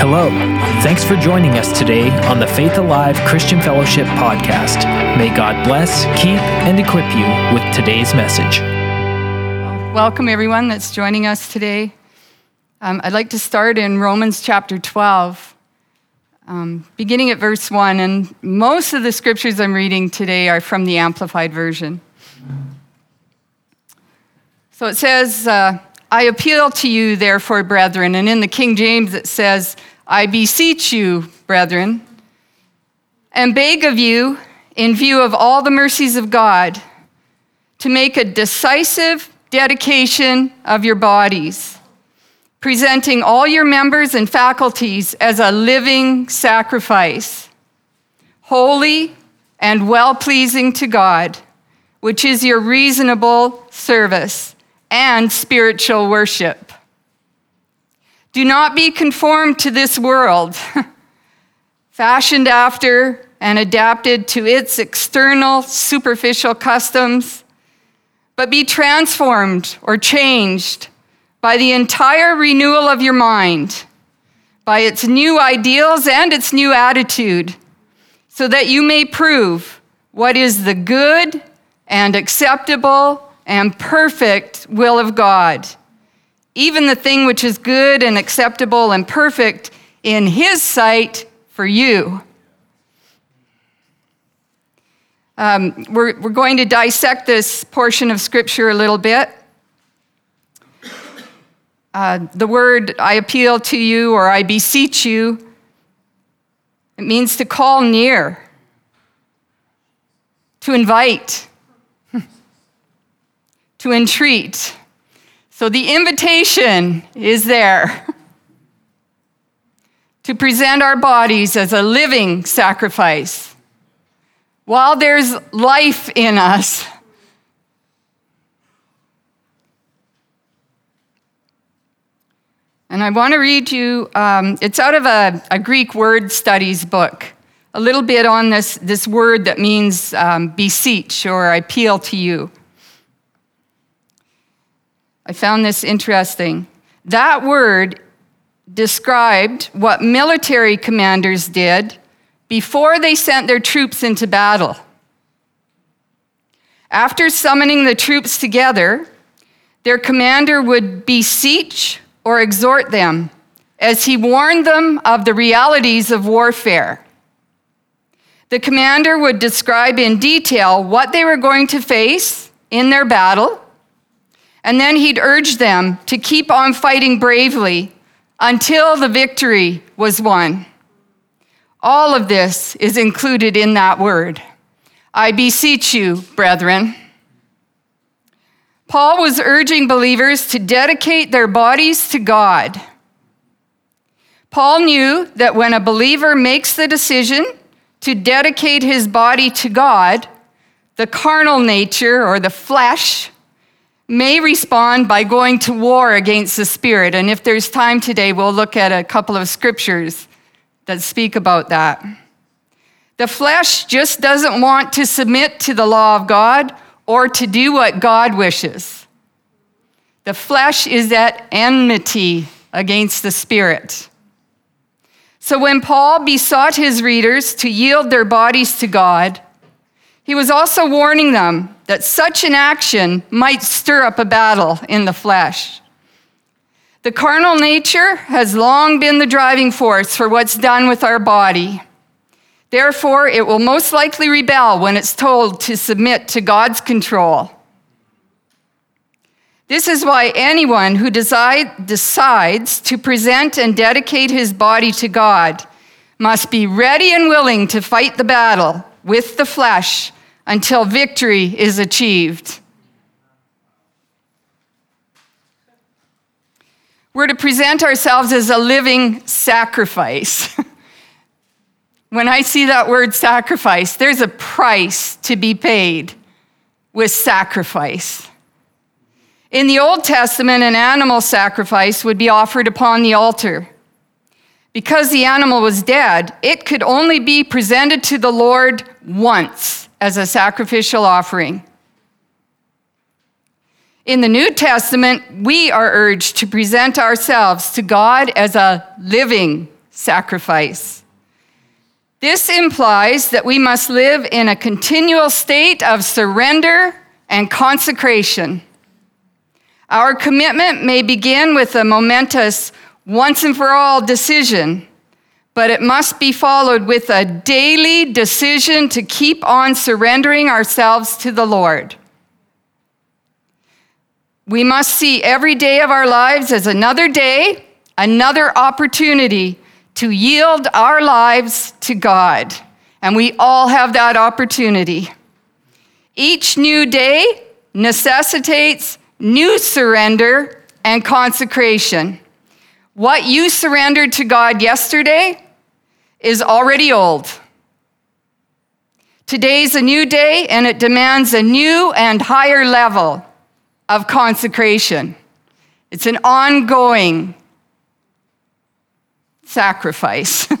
Hello. Thanks for joining us today on the Faith Alive Christian Fellowship podcast. May God bless, keep, and equip you with today's message. Welcome, everyone that's joining us today. Um, I'd like to start in Romans chapter 12, um, beginning at verse 1. And most of the scriptures I'm reading today are from the Amplified Version. So it says, uh, I appeal to you, therefore, brethren. And in the King James, it says, I beseech you, brethren, and beg of you, in view of all the mercies of God, to make a decisive dedication of your bodies, presenting all your members and faculties as a living sacrifice, holy and well pleasing to God, which is your reasonable service and spiritual worship. Do not be conformed to this world, fashioned after and adapted to its external, superficial customs, but be transformed or changed by the entire renewal of your mind, by its new ideals and its new attitude, so that you may prove what is the good and acceptable and perfect will of God, even the thing which is good and acceptable and perfect in His sight for you. Um, we're, we're going to dissect this portion of Scripture a little bit. Uh, the word I appeal to you or I beseech you, it means to call near, to invite to entreat. So the invitation is there to present our bodies as a living sacrifice. While there's life in us, And I want to read you, um, it's out of a, a, Greek word studies book, a little bit on this, this word that means um, beseech or appeal to you. I found this interesting. That word described what military commanders did before they sent their troops into battle. After summoning the troops together, their commander would beseech or exhort them as he warned them of the realities of warfare. The commander would describe in detail what they were going to face in their battle and then he'd urge them to keep on fighting bravely until the victory was won. All of this is included in that word. I beseech you, brethren. Paul was urging believers to dedicate their bodies to God. Paul knew that when a believer makes the decision to dedicate his body to God, the carnal nature or the flesh may respond by going to war against the spirit. And if there's time today, we'll look at a couple of scriptures that speak about that. The flesh just doesn't want to submit to the law of God or to do what God wishes. The flesh is at enmity against the spirit. So when Paul besought his readers to yield their bodies to God, he was also warning them that such an action might stir up a battle in the flesh. The carnal nature has long been the driving force for what's done with our body. Therefore, it will most likely rebel when it's told to submit to God's control. This is why anyone who decide, decides to present and dedicate his body to God must be ready and willing to fight the battle with the flesh until victory is achieved. We're to present ourselves as a living sacrifice. when I see that word sacrifice, there's a price to be paid with sacrifice. In the Old Testament, an animal sacrifice would be offered upon the altar. Because the animal was dead, it could only be presented to the Lord once as a sacrificial offering. In the New Testament, we are urged to present ourselves to God as a living sacrifice. This implies that we must live in a continual state of surrender and consecration. Our commitment may begin with a momentous, once and for all decision, but it must be followed with a daily decision to keep on surrendering ourselves to the Lord. We must see every day of our lives as another day, another opportunity to yield our lives to God. And we all have that opportunity. Each new day necessitates new surrender and consecration. What you surrendered to God yesterday is already old. Today's a new day and it demands a new and higher level of consecration. It's an ongoing sacrifice.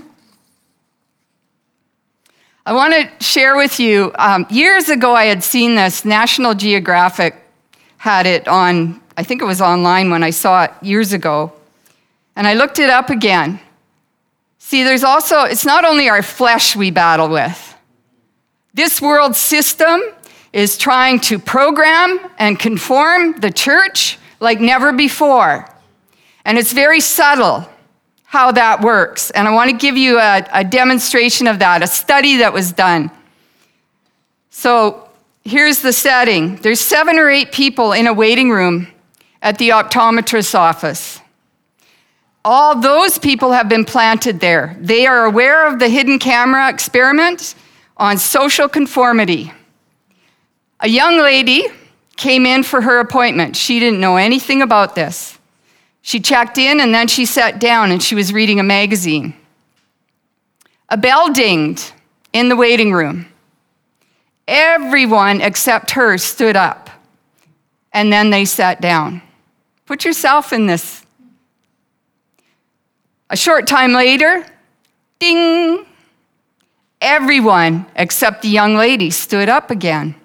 I want to share with you um, years ago, I had seen this. National Geographic had it on, I think it was online when I saw it years ago. And I looked it up again. See, there's also, it's not only our flesh we battle with. This world system is trying to program and conform the church like never before. And it's very subtle how that works. And I want to give you a, a demonstration of that, a study that was done. So here's the setting there's seven or eight people in a waiting room at the optometrist's office. All those people have been planted there. They are aware of the hidden camera experiment on social conformity. A young lady came in for her appointment. She didn't know anything about this. She checked in and then she sat down and she was reading a magazine. A bell dinged in the waiting room. Everyone except her stood up and then they sat down. Put yourself in this. A short time later, ding, everyone except the young lady stood up again.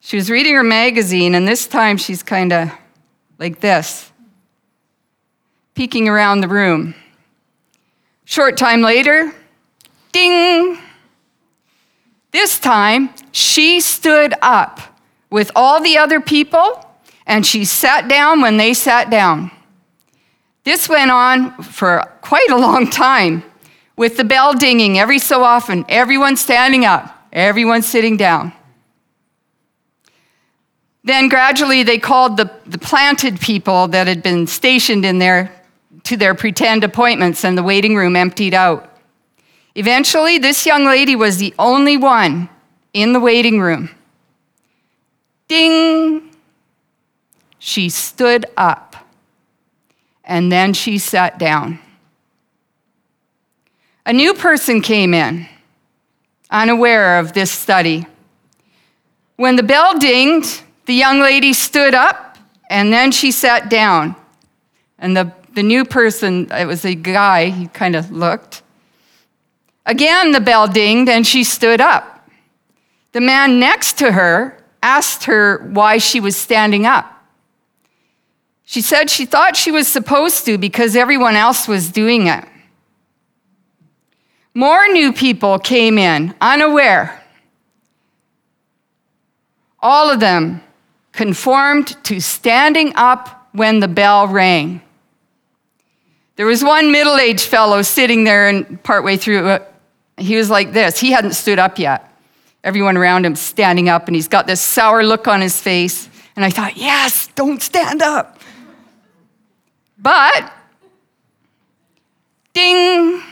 She was reading her magazine, and this time she's kind of like this, peeking around the room. Short time later, ding! This time, she stood up with all the other people and she sat down when they sat down. This went on for quite a long time with the bell dinging every so often, everyone standing up, everyone sitting down. Then gradually they called the, the planted people that had been stationed in there to their pretend appointments, and the waiting room emptied out. Eventually, this young lady was the only one in the waiting room. Ding! She stood up and then she sat down. A new person came in, unaware of this study. When the bell dinged, the young lady stood up and then she sat down. And the, the new person, it was a guy, he kind of looked. Again, the bell dinged and she stood up. The man next to her asked her why she was standing up. She said she thought she was supposed to because everyone else was doing it. More new people came in, unaware. All of them conformed to standing up when the bell rang. There was one middle aged fellow sitting there, and partway through it, he was like this. He hadn't stood up yet. Everyone around him standing up, and he's got this sour look on his face. And I thought, yes, don't stand up. But, ding,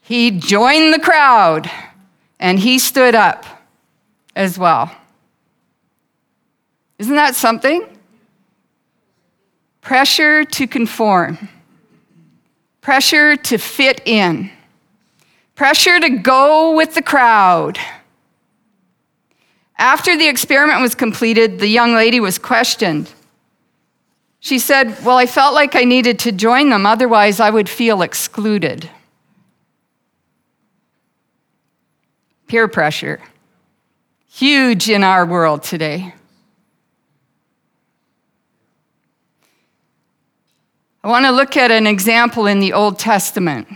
he joined the crowd and he stood up as well. Isn't that something? Pressure to conform, pressure to fit in, pressure to go with the crowd. After the experiment was completed, the young lady was questioned. She said, Well, I felt like I needed to join them, otherwise, I would feel excluded. Peer pressure, huge in our world today. I want to look at an example in the Old Testament.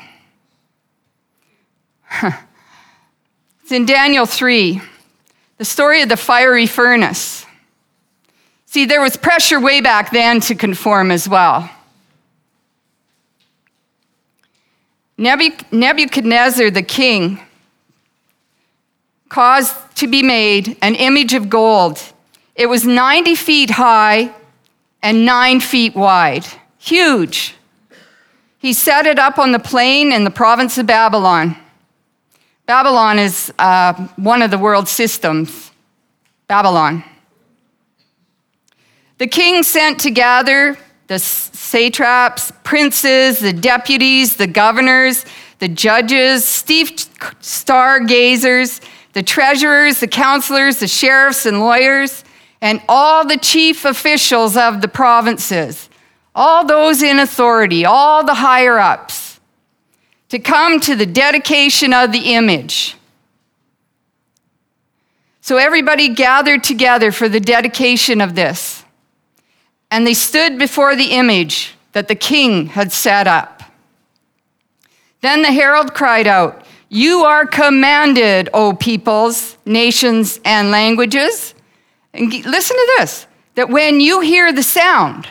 it's in Daniel 3, the story of the fiery furnace. See, there was pressure way back then to conform as well. Nebuchadnezzar the king caused to be made an image of gold. It was 90 feet high and nine feet wide. Huge. He set it up on the plain in the province of Babylon. Babylon is uh, one of the world systems. Babylon. The king sent to gather the satraps, princes, the deputies, the governors, the judges, stargazers, the treasurers, the counselors, the sheriffs, and lawyers, and all the chief officials of the provinces, all those in authority, all the higher ups, to come to the dedication of the image. So everybody gathered together for the dedication of this. And they stood before the image that the king had set up. Then the herald cried out, You are commanded, O peoples, nations, and languages. And listen to this that when you hear the sound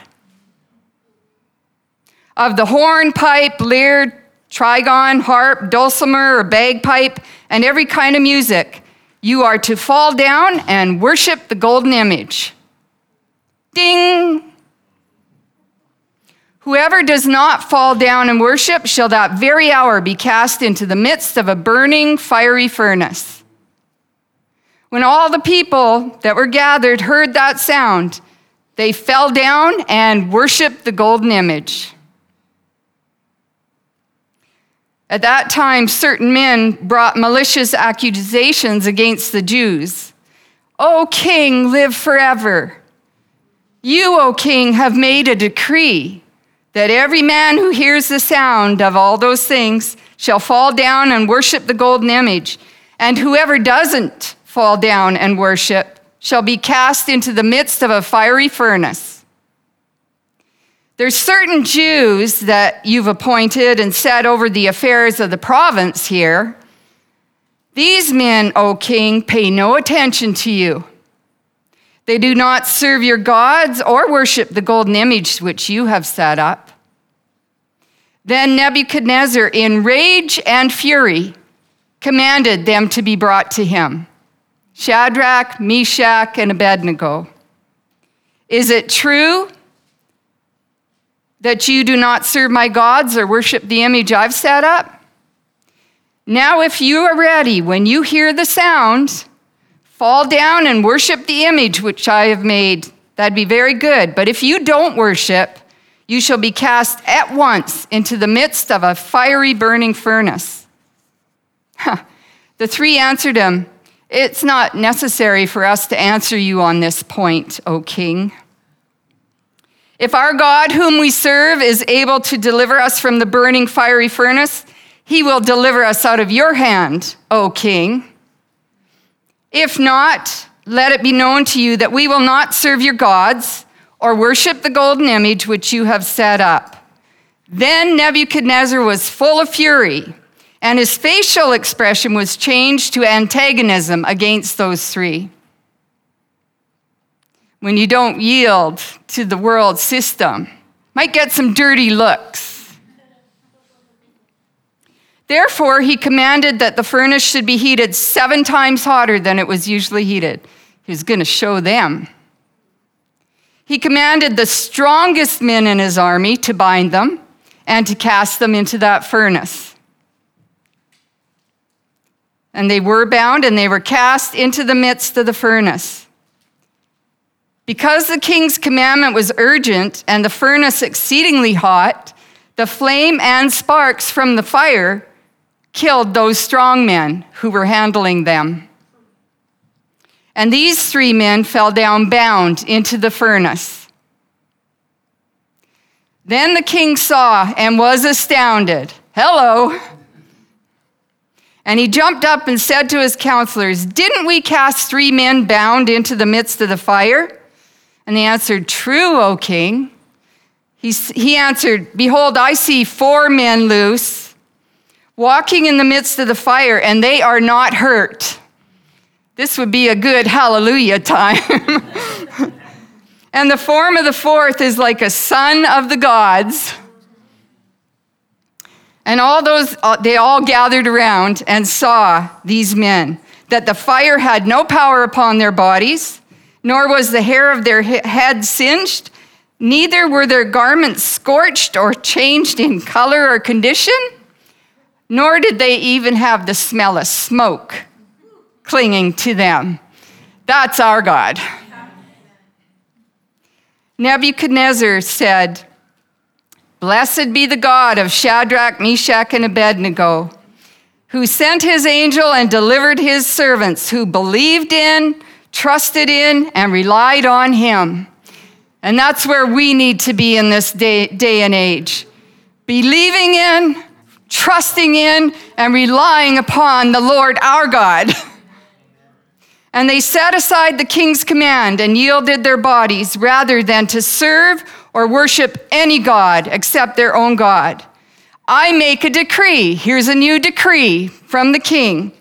of the horn, pipe, lyre, trigon, harp, dulcimer, or bagpipe, and every kind of music, you are to fall down and worship the golden image. Ding! Whoever does not fall down and worship shall that very hour be cast into the midst of a burning, fiery furnace. When all the people that were gathered heard that sound, they fell down and worshiped the golden image. At that time, certain men brought malicious accusations against the Jews. O king, live forever. You, O king, have made a decree that every man who hears the sound of all those things shall fall down and worship the golden image, and whoever doesn't fall down and worship shall be cast into the midst of a fiery furnace. There's certain Jews that you've appointed and set over the affairs of the province here. These men, O king, pay no attention to you. They do not serve your gods or worship the golden image which you have set up. Then Nebuchadnezzar, in rage and fury, commanded them to be brought to him Shadrach, Meshach, and Abednego. Is it true that you do not serve my gods or worship the image I've set up? Now, if you are ready, when you hear the sound, fall down and worship the image which I have made. That'd be very good. But if you don't worship, you shall be cast at once into the midst of a fiery burning furnace. Huh. The three answered him, It's not necessary for us to answer you on this point, O king. If our God, whom we serve, is able to deliver us from the burning fiery furnace, he will deliver us out of your hand, O king. If not, let it be known to you that we will not serve your gods or worship the golden image which you have set up. Then Nebuchadnezzar was full of fury, and his facial expression was changed to antagonism against those three. When you don't yield to the world system, might get some dirty looks. Therefore, he commanded that the furnace should be heated seven times hotter than it was usually heated. He was going to show them. He commanded the strongest men in his army to bind them and to cast them into that furnace. And they were bound and they were cast into the midst of the furnace. Because the king's commandment was urgent and the furnace exceedingly hot, the flame and sparks from the fire killed those strong men who were handling them. And these three men fell down bound into the furnace. Then the king saw and was astounded. Hello. And he jumped up and said to his counselors, Didn't we cast three men bound into the midst of the fire? And they answered, True, O king. He, he answered, Behold, I see four men loose, walking in the midst of the fire, and they are not hurt. This would be a good hallelujah time. and the form of the fourth is like a son of the gods. And all those, uh, they all gathered around and saw these men, that the fire had no power upon their bodies, nor was the hair of their head singed, Neither were their garments scorched or changed in color or condition, nor did they even have the smell of smoke clinging to them. That's our God. Nebuchadnezzar said, Blessed be the God of Shadrach, Meshach, and Abednego, who sent his angel and delivered his servants who believed in, trusted in, and relied on him. And that's where we need to be in this day, day and age. Believing in, trusting in, and relying upon the Lord our God. And they set aside the king's command and yielded their bodies rather than to serve or worship any God except their own God. I make a decree. Here's a new decree from the king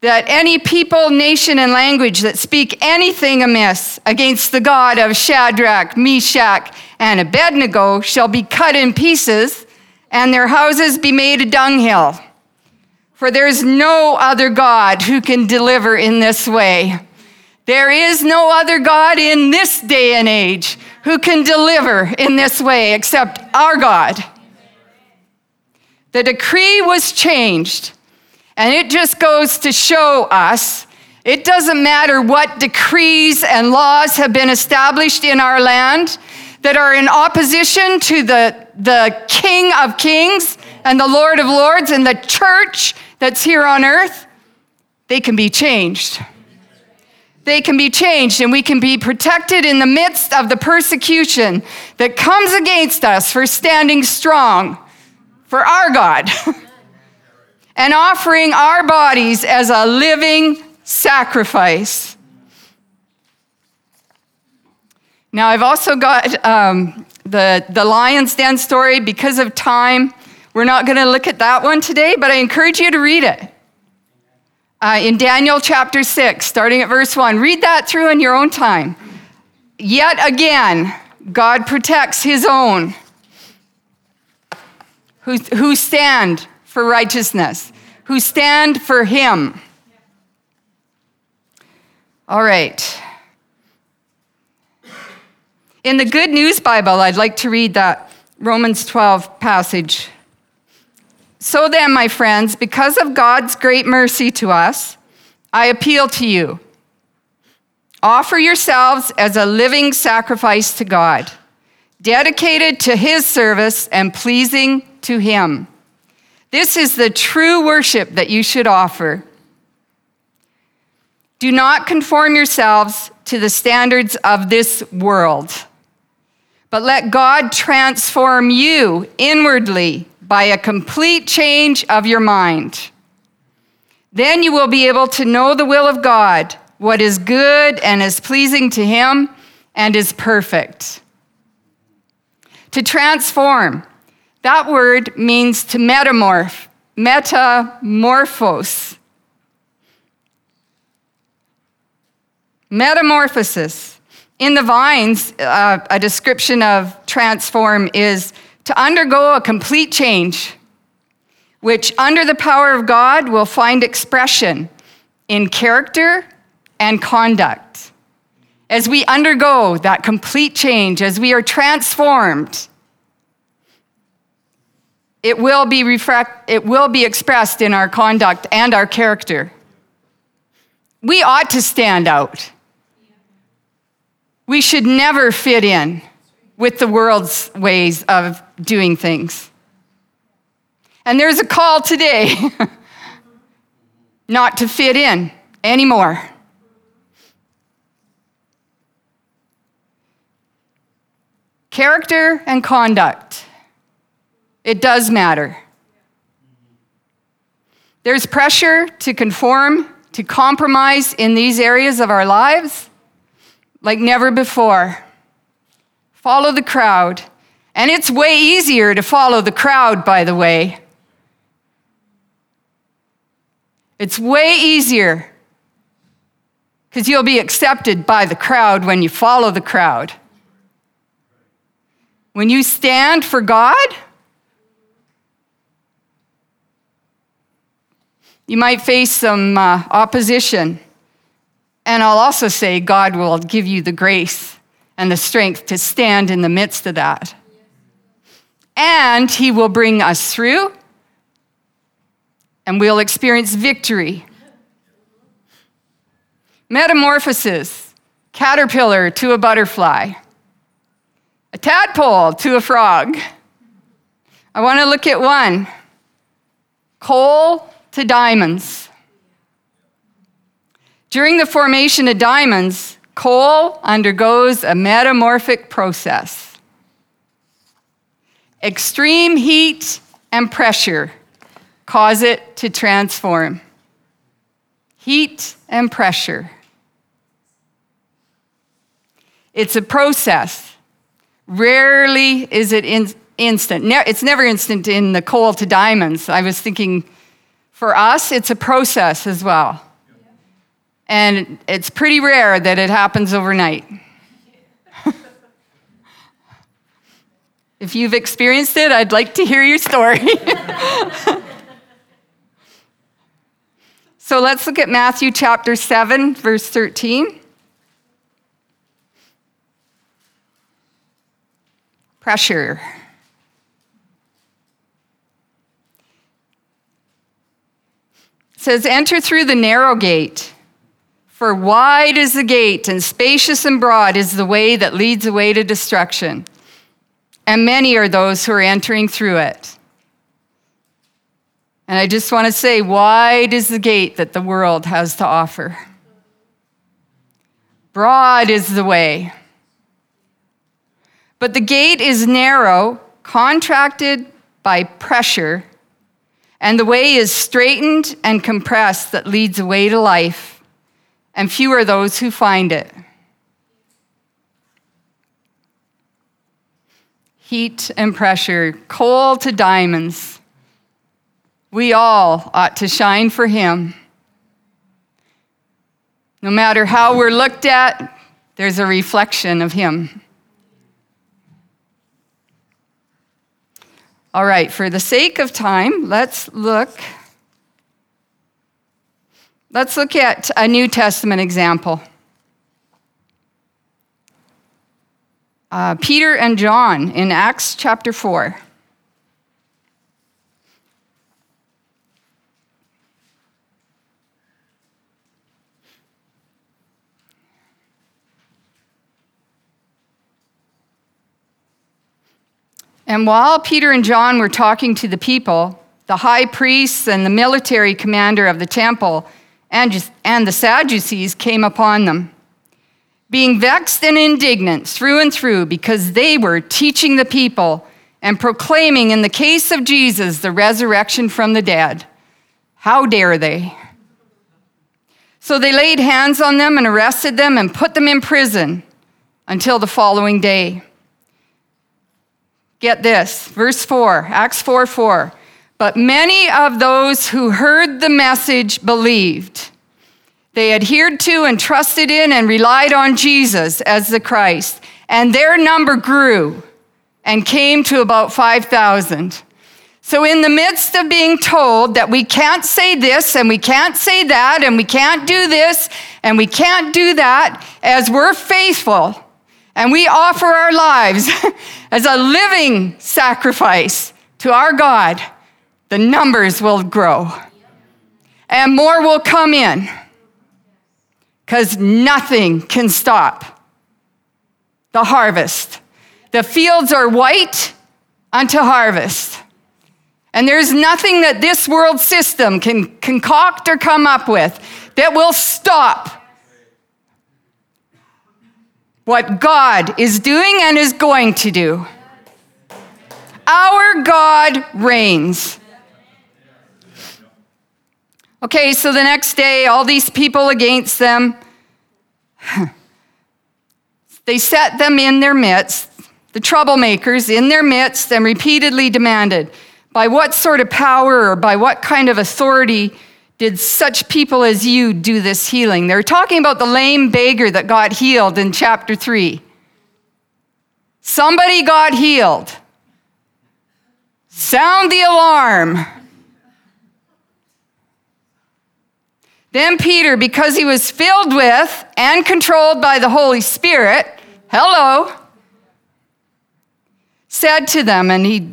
that any people, nation, and language that speak anything amiss against the God of Shadrach, Meshach, and Abednego shall be cut in pieces, and their houses be made a dunghill. For there's no other God who can deliver in this way. There is no other God in this day and age who can deliver in this way except our God. The decree was changed and it just goes to show us it doesn't matter what decrees and laws have been established in our land that are in opposition to the, the King of Kings and the Lord of Lords and the church that's here on earth, they can be changed. They can be changed, and we can be protected in the midst of the persecution that comes against us for standing strong for our God. and offering our bodies as a living sacrifice. Now, I've also got um, the, the Lion's Den story because of time. We're not going to look at that one today, but I encourage you to read it. Uh, in Daniel chapter 6, starting at verse 1. Read that through in your own time. Yet again, God protects his own who, who stand for righteousness, who stand for Him. All right. In the Good News Bible, I'd like to read that Romans 12 passage. So then, my friends, because of God's great mercy to us, I appeal to you. Offer yourselves as a living sacrifice to God, dedicated to His service and pleasing to Him. This is the true worship that you should offer. Do not conform yourselves to the standards of this world, but let God transform you inwardly by a complete change of your mind. Then you will be able to know the will of God, what is good and is pleasing to Him and is perfect. To transform, that word means to metamorph, metamorphose. Metamorphosis. In the Vine's, uh, a description of transform is to undergo a complete change, which, under the power of God, will find expression in character and conduct. As we undergo that complete change, as we are transformed, it will be, refract, it will be expressed in our conduct and our character. We ought to stand out. We should never fit in with the world's ways of doing things. And there's a call today not to fit in anymore. Character and conduct. It does matter. There's pressure to conform, to compromise in these areas of our lives like never before. Follow the crowd And it's way easier to follow the crowd, by the way. It's way easier because you'll be accepted by the crowd when you follow the crowd. When you stand for God, you might face some uh, opposition. And I'll also say, God will give you the grace and the strength to stand in the midst of that. And He will bring us through, and we'll experience victory. Metamorphosis caterpillar to a butterfly, a tadpole to a frog. I want to look at one coal to diamonds. During the formation of diamonds, coal undergoes a metamorphic process. Extreme heat and pressure cause it to transform. Heat and pressure. It's a process. Rarely is it in, instant. Ne- it's never instant in the coal to diamonds. I was thinking for us, it's a process as well. And it's pretty rare that it happens overnight. if you've experienced it, I'd like to hear your story. so let's look at Matthew chapter 7, verse 13. Pressure. It says, Enter through the narrow gate. For wide is the gate, and spacious and broad is the way that leads away to destruction. And many are those who are entering through it. And I just want to say, wide is the gate that the world has to offer. Broad is the way. But the gate is narrow, contracted by pressure, and the way is straitened and compressed that leads away to life, and few are those who find it. Heat and pressure, coal to diamonds. We all ought to shine for Him. No matter how we're looked at, there's a reflection of Him. All right, for the sake of time, let's look. Let's look at a New Testament example. Uh, Peter and John in Acts chapter 4. And while Peter and John were talking to the people, the high priests and the military commander of the temple and, and the Sadducees came upon them, being vexed and indignant through and through because they were teaching the people and proclaiming in the case of Jesus the resurrection from the dead. How dare they? So they laid hands on them and arrested them and put them in prison until the following day. Get this, verse 4, Acts 4 4. But many of those who heard the message believed. They adhered to and trusted in and relied on Jesus as the Christ. And their number grew and came to about 5,000. So, in the midst of being told that we can't say this and we can't say that and we can't do this and we can't do that, as we're faithful and we offer our lives as a living sacrifice to our God, the numbers will grow and more will come in because nothing can stop the harvest. The fields are white unto harvest. And there's nothing that this world system can concoct or come up with that will stop what God is doing and is going to do. Our God reigns. Okay, so the next day, all these people against them, they set them in their midst the troublemakers, in their midst and repeatedly demanded, By what sort of power or by what kind of authority did such people as you do this healing? They're talking about the lame beggar that got healed in chapter 3. Somebody got healed. Sound the alarm. Then Peter, because he was filled with and controlled by the Holy Spirit, hello, said to them, and he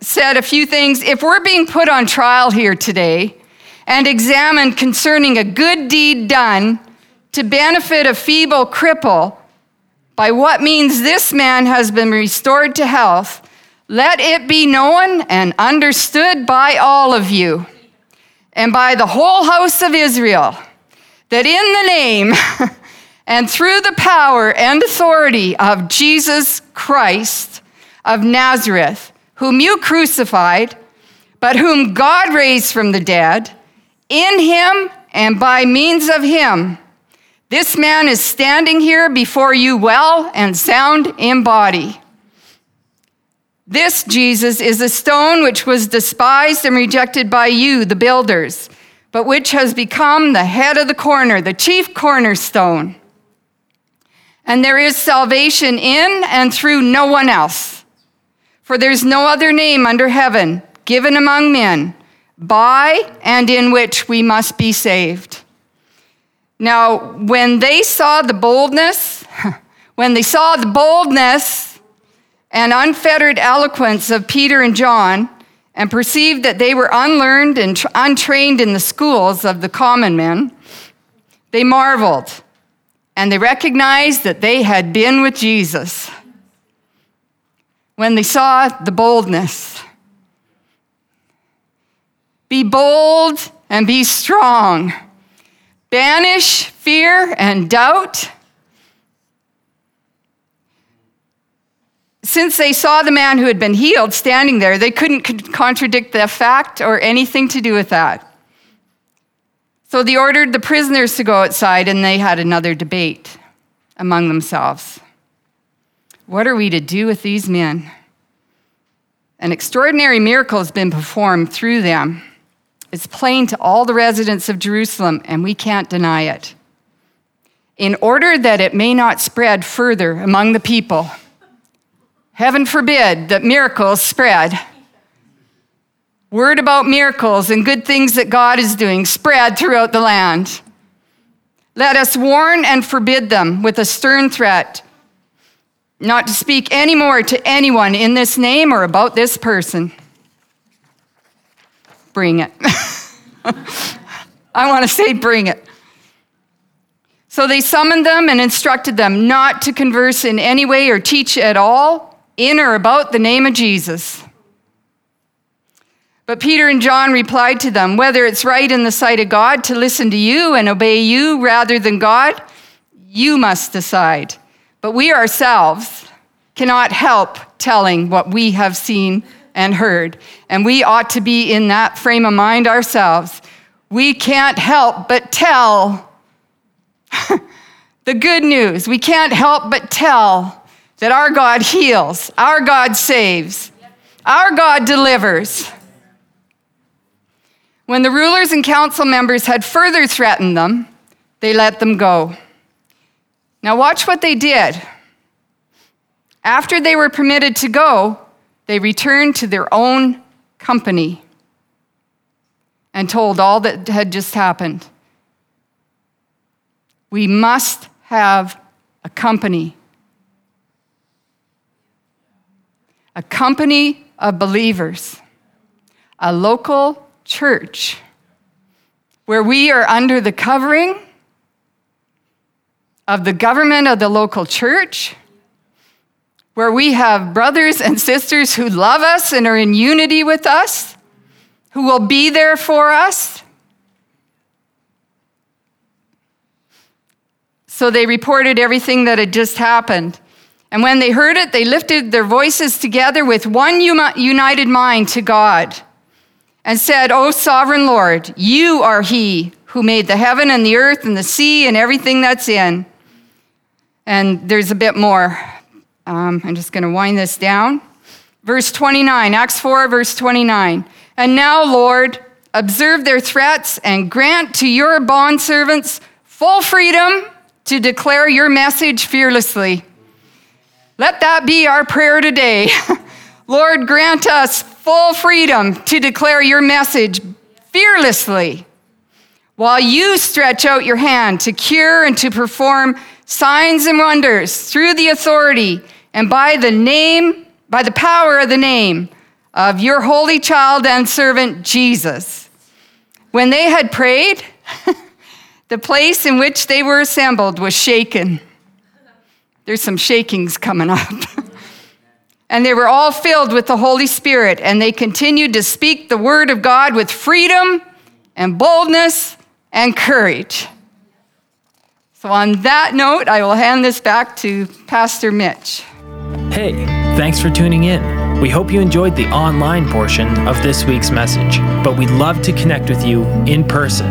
said a few things. If we're being put on trial here today and examined concerning a good deed done to benefit a feeble cripple, by what means this man has been restored to health, let it be known and understood by all of you and by the whole house of Israel that in the name and through the power and authority of Jesus Christ of Nazareth, whom you crucified, but whom God raised from the dead, in him and by means of him, this man is standing here before you well and sound in body. This Jesus is a stone which was despised and rejected by you, the builders, but which has become the head of the corner, the chief cornerstone. And there is salvation in and through no one else. For there's no other name under heaven given among men by and in which we must be saved. Now, when they saw the boldness, when they saw the boldness and unfettered eloquence of Peter and John and perceived that they were unlearned and tr- untrained in the schools of the common men, they marveled and they recognized that they had been with Jesus. When they saw the boldness, be bold and be strong. Banish fear and doubt since they saw the man who had been healed standing there, they couldn't contradict the fact or anything to do with that. So they ordered the prisoners to go outside and they had another debate among themselves. What are we to do with these men? An extraordinary miracle has been performed through them. It's plain to all the residents of Jerusalem, and we can't deny it. In order that it may not spread further among the people, Heaven forbid that miracles spread. Word about miracles and good things that God is doing spread throughout the land. Let us warn and forbid them with a stern threat not to speak any more to anyone in this name or about this person. Bring it. I want to say, bring it. So they summoned them and instructed them not to converse in any way or teach at all in or about the name of Jesus. But Peter and John replied to them whether it's right in the sight of God to listen to you and obey you rather than God, you must decide. But we ourselves cannot help telling what we have seen and heard. And we ought to be in that frame of mind ourselves. We can't help but tell the good news. We can't help but tell that our God heals, our God saves, our God delivers. When the rulers and council members had further threatened them, they let them go. Now, watch what they did. After they were permitted to go, they returned to their own company and told all that had just happened. We must have a company a company of believers, a local church where we are under the covering of the government of the local church, where we have brothers and sisters who love us and are in unity with us, who will be there for us. So they reported everything that had just happened. And when they heard it, they lifted their voices together with one united mind to God and said, O sovereign Lord, you are He who made the heaven and the earth and the sea and everything that's in. And there's a bit more. Um, I'm just going to wind this down. Verse 29, Acts 4, verse 29. And now, Lord, observe their threats and grant to your bondservants full freedom to declare your message fearlessly. Let that be our prayer today. Lord, grant us full freedom to declare your message fearlessly while you stretch out your hand to cure and to perform signs and wonders through the authority and by the name, by the power of the name of your holy child and servant Jesus. When they had prayed, the place in which they were assembled was shaken. There's some shakings coming up. and they were all filled with the Holy Spirit, and they continued to speak the word of God with freedom and boldness and courage. So, on that note, I will hand this back to Pastor Mitch. Hey, thanks for tuning in. We hope you enjoyed the online portion of this week's message, but we'd love to connect with you in person.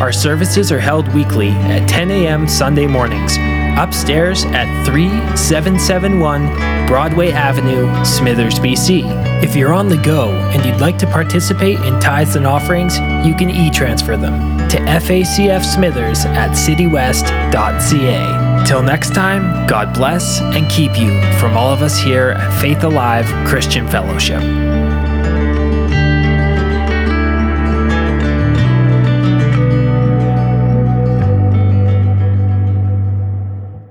Our services are held weekly at 10 a.m. Sunday mornings upstairs at 3771 Broadway Avenue, Smithers, BC. If you're on the go and you'd like to participate in tithes and offerings, you can e transfer them to FACF Smithers at citywest.ca. Till next time, God bless and keep you from all of us here at Faith Alive Christian Fellowship.